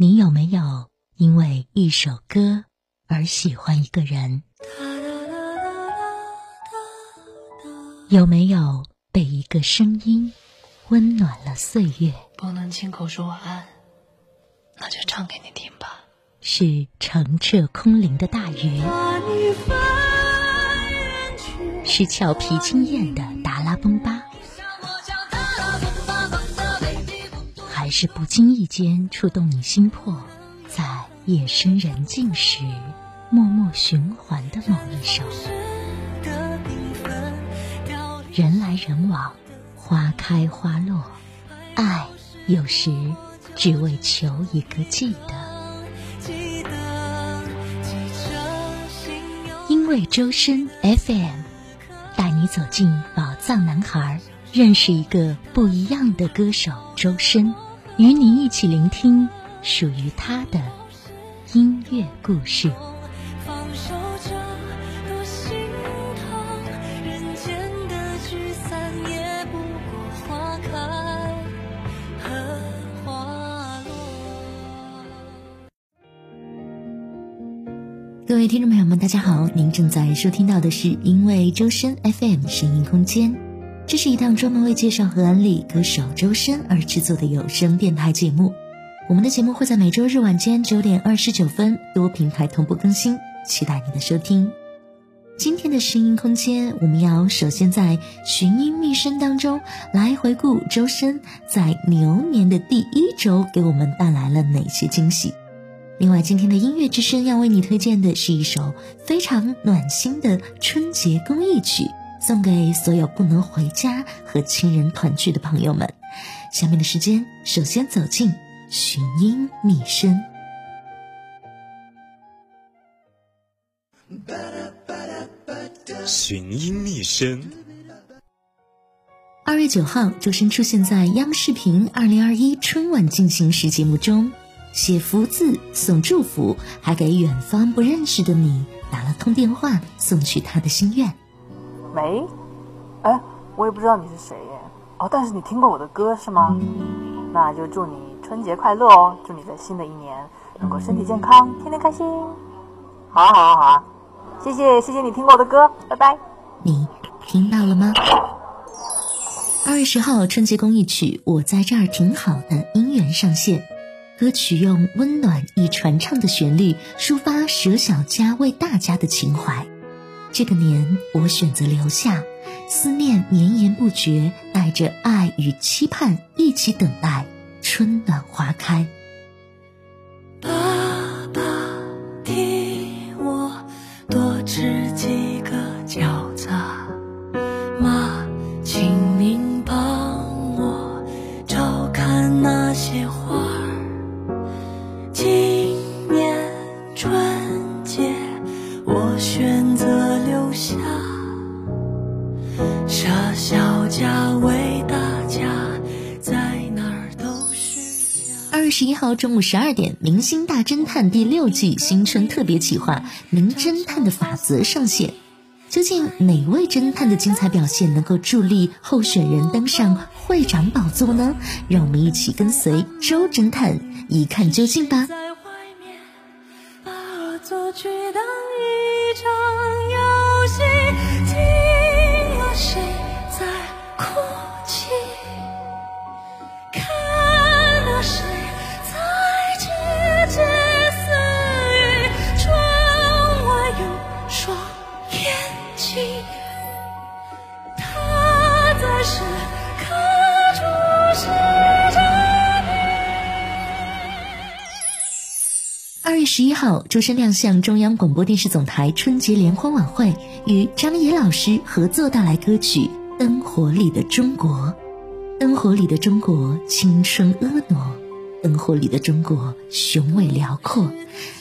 你有没有因为一首歌而喜欢一个人？有没有被一个声音温暖了岁月？不能亲口说晚安，那就唱给你听吧。是澄澈空灵的大鱼，是俏皮惊艳的达拉崩巴，还是不经意间触动你心魄，在夜深人静时默默循环的某一首。人来人往，花开花落，爱有时只为求一个记得。因为周深 FM 带你走进宝藏男孩，认识一个不一样的歌手周深，与你一起聆听属于他的音乐故事。各位听众朋友们，大家好！您正在收听到的是因为周深 FM 声音空间，这是一档专门为介绍和安利歌手周深而制作的有声电台节目。我们的节目会在每周日晚间九点二十九分多平台同步更新，期待您的收听。今天的声音空间，我们要首先在寻音觅声当中来回顾周深在牛年的第一周给我们带来了哪些惊喜。另外，今天的音乐之声要为你推荐的是一首非常暖心的春节公益曲，送给所有不能回家和亲人团聚的朋友们。下面的时间，首先走进寻音觅声。寻音觅声。二月九号，周深出现在央视频二零二一春晚进行时节目中。写福字送祝福，还给远方不认识的你打了通电话，送去他的心愿。喂，哎，我也不知道你是谁耶。哦，但是你听过我的歌是吗？那就祝你春节快乐哦！祝你在新的一年能够身体健康，天天开心。好啊，好啊，好啊！谢谢，谢谢你听过我的歌，拜拜。你听到了吗？二月十号，春节公益曲《我在这儿挺好》的音源上线。歌曲用温暖易传唱的旋律，抒发舍小家为大家的情怀。这个年，我选择留下，思念绵延不绝，带着爱与期盼，一起等待春暖花开。爸爸，听十二点，《明星大侦探》第六季新春特别企划《名侦探的法则》上线。究竟哪位侦探的精彩表现能够助力候选人登上会长宝座呢？让我们一起跟随周侦探一看究竟吧。十一号，周深亮相中央广播电视总台春节联欢晚会，与张也老师合作带来歌曲《灯火里的中国》。灯火里的中国，青春婀娜；灯火里的中国，雄伟辽阔。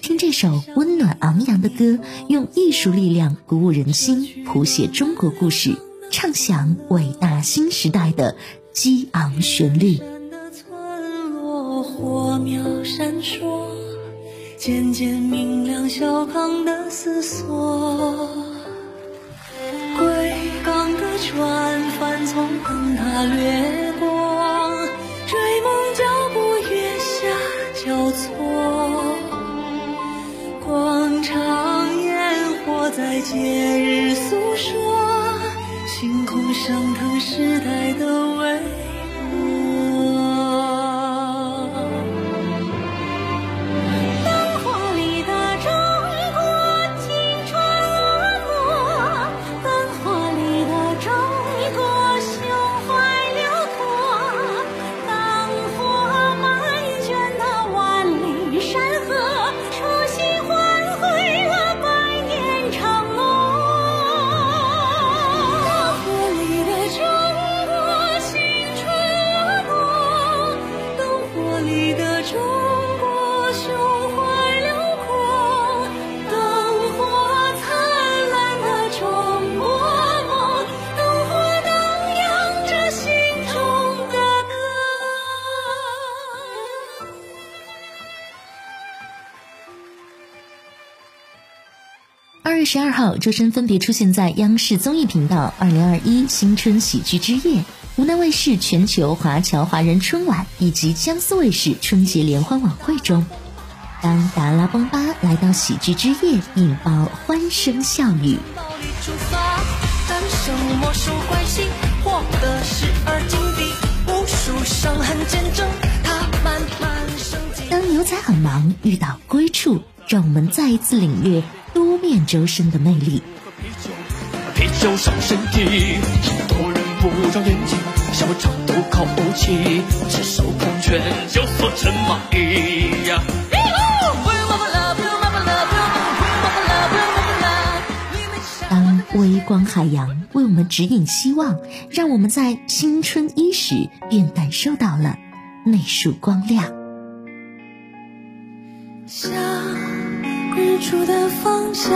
听这首温暖昂扬的歌，用艺术力量鼓舞人心，谱写中国故事，唱响伟大新时代的激昂旋律。渐渐明亮，小康的思索，归港的船帆从灯塔掠过，追梦脚步月下交错，广场烟火在渐。月十二号，周深分别出现在央视综艺频道《二零二一新春喜剧之夜》、湖南卫视全球华侨华人春晚以及江苏卫视春节联欢晚会中。当达拉崩巴来到喜剧之夜，引爆欢声笑语。当牛仔很忙，遇到归处，让我们再一次领略面周深的魅力。啤酒伤身体，多人不长眼睛，小场都靠气，赤手空拳就缩成蚂蚁呀。微光海洋为我们指引希望，让我们在新春伊始便感受到了那束光亮。向日出的方向，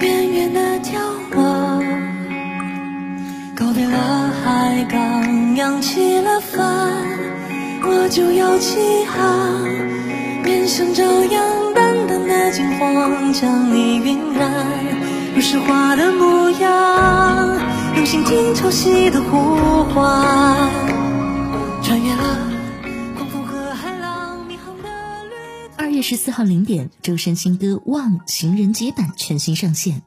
远远的眺望，告别了海港，扬起了帆，我就要起航，面向朝阳，淡淡的金黄，将你晕染。如诗画的模样，用心听潮汐的呼唤，十四号零点，周深新歌《望》情人节版全新上线。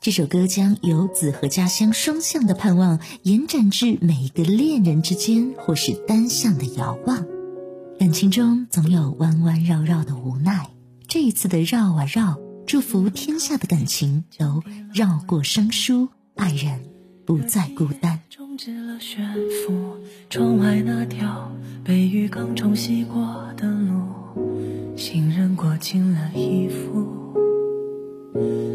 这首歌将游子和家乡双向的盼望延展至每一个恋人之间，或是单向的遥望。感情中总有弯弯绕绕的无奈，这一次的绕啊绕。祝福天下的感情都绕过生疏，爱人不再孤单。终止了悬浮，窗外那条被浴缸冲洗过的路，行人裹紧了衣服。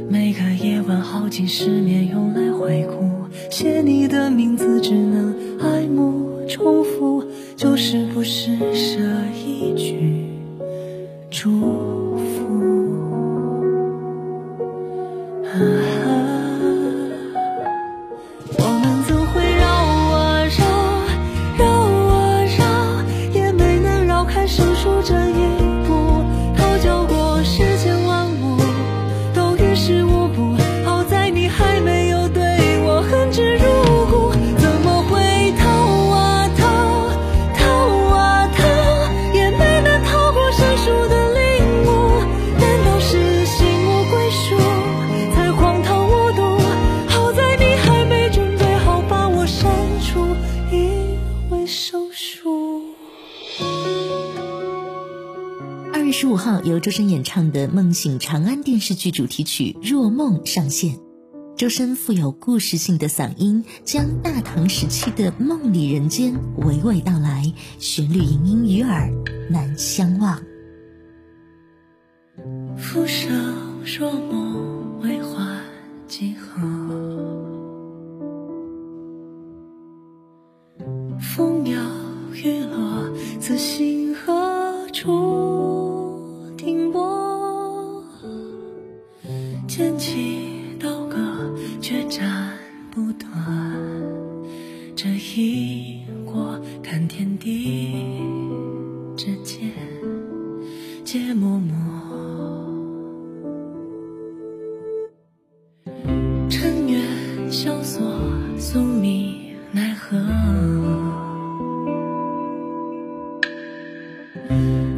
每个夜晚耗尽失眠，用来回顾，写你的名字只能爱慕重复，就是不是舍一句祝福。十五号由周深演唱的《梦醒长安》电视剧主题曲《若梦》上线，周深富有故事性的嗓音将大唐时期的梦里人间娓娓道来，旋律盈盈于耳，难相忘。浮生若梦，为风摇雨落，仔细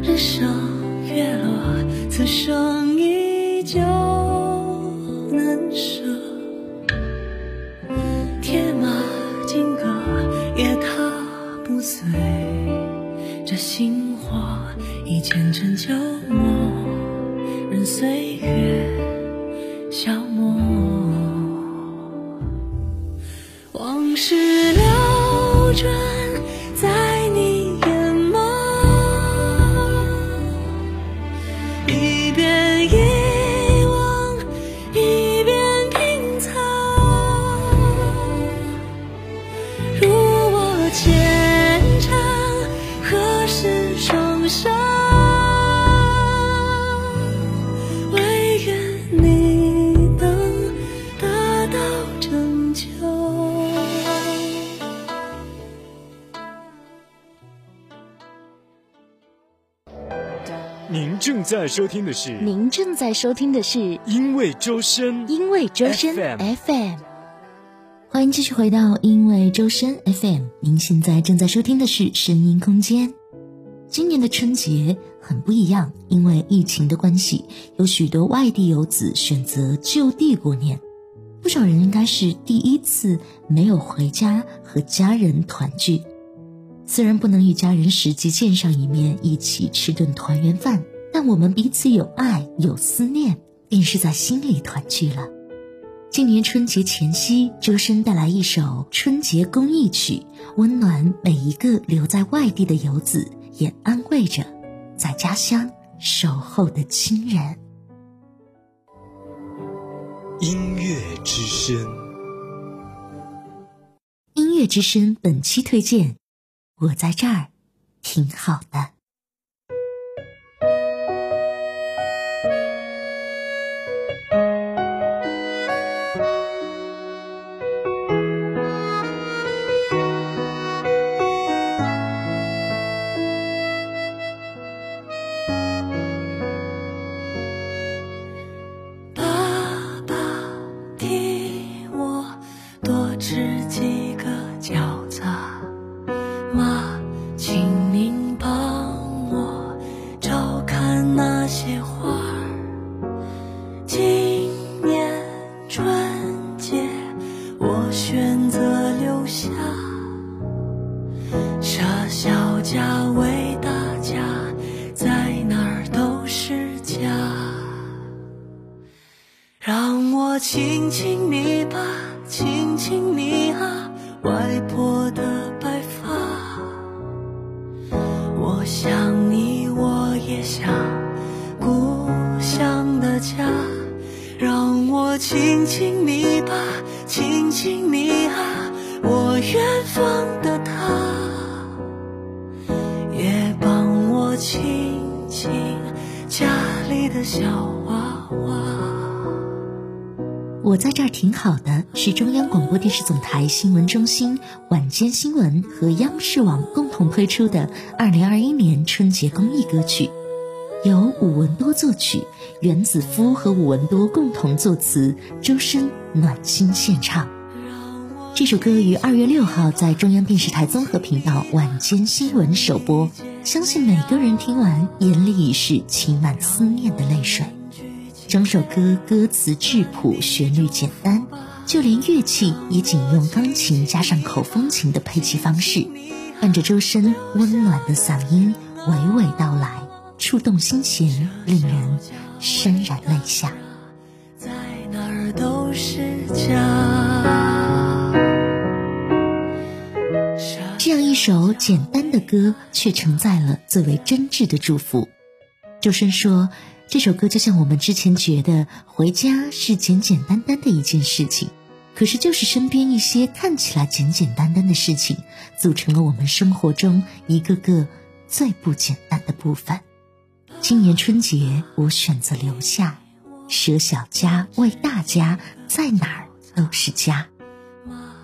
日升月落，此生依旧难舍。铁马金戈也踏不碎，这心火已千旧。在收听的是，您正在收听的是因为周深，因为周深 FM FM。欢迎继续回到因为周深 FM，您现在正在收听的是声音空间。今年的春节很不一样，因为疫情的关系，有许多外地游子选择就地过年，不少人应该是第一次没有回家和家人团聚。虽然不能与家人实际见上一面，一起吃顿团圆饭，但我们彼此有爱有思念，便是在心里团聚了。今年春节前夕，周深带来一首春节公益曲，温暖每一个留在外地的游子，也安慰着在家乡守候的亲人。音乐之声，音乐之声本期推荐。我在这儿，挺好的。选择留下。远方的他。也帮我亲亲家里的小娃娃。我在这儿挺好的，是中央广播电视总台新闻中心晚间新闻和央视网共同推出的二零二一年春节公益歌曲，由武文多作曲，袁子夫和武文多共同作词，周深暖心献唱。这首歌于二月六号在中央电视台综合频道晚间新闻首播，相信每个人听完眼里已是噙满思念的泪水。整首歌歌词质朴，旋律简单，就连乐器也仅用钢琴加上口风琴的配器方式，伴着周深温暖的嗓音娓娓道来，触动心弦，令人潸然泪下。在哪儿都是家。一首简单的歌，却承载了最为真挚的祝福。周深说。这首歌就像我们之前觉得回家是简简单单的一件事情，可是就是身边一些看起来简简单单的事情，组成了我们生活中一个个最不简单的部分。今年春节，我选择留下，舍小家为大家，在哪儿都是家。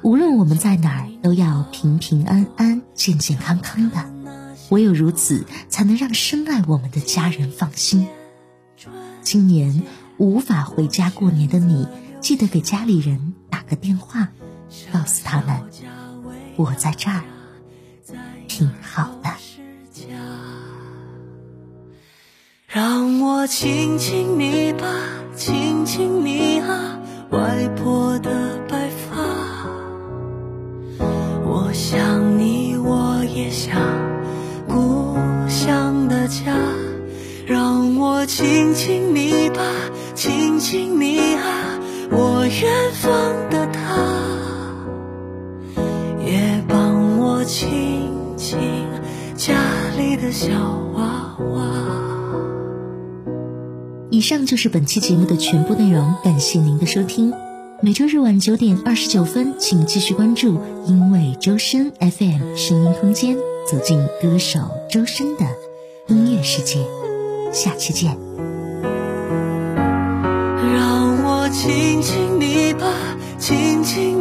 无论我们在哪儿，都要平平安安、健健康康的。唯有如此，才能让深爱我们的家人放心。今年无法回家过年的你，记得给家里人打个电话，告诉他们我在这儿，挺好的。让我亲亲你吧，亲亲你啊，外婆的白。想你，我也想故乡的家。让我亲亲你吧，亲亲你啊，我远方的他，也帮我亲亲家里的小娃娃。以上就是本期节目的全部内容，感谢您的收听。每周日晚九点二十九分，请继续关注因为周深 FM 声音空间，走进歌手周深的音乐世界。下期见。让我亲亲你吧，亲亲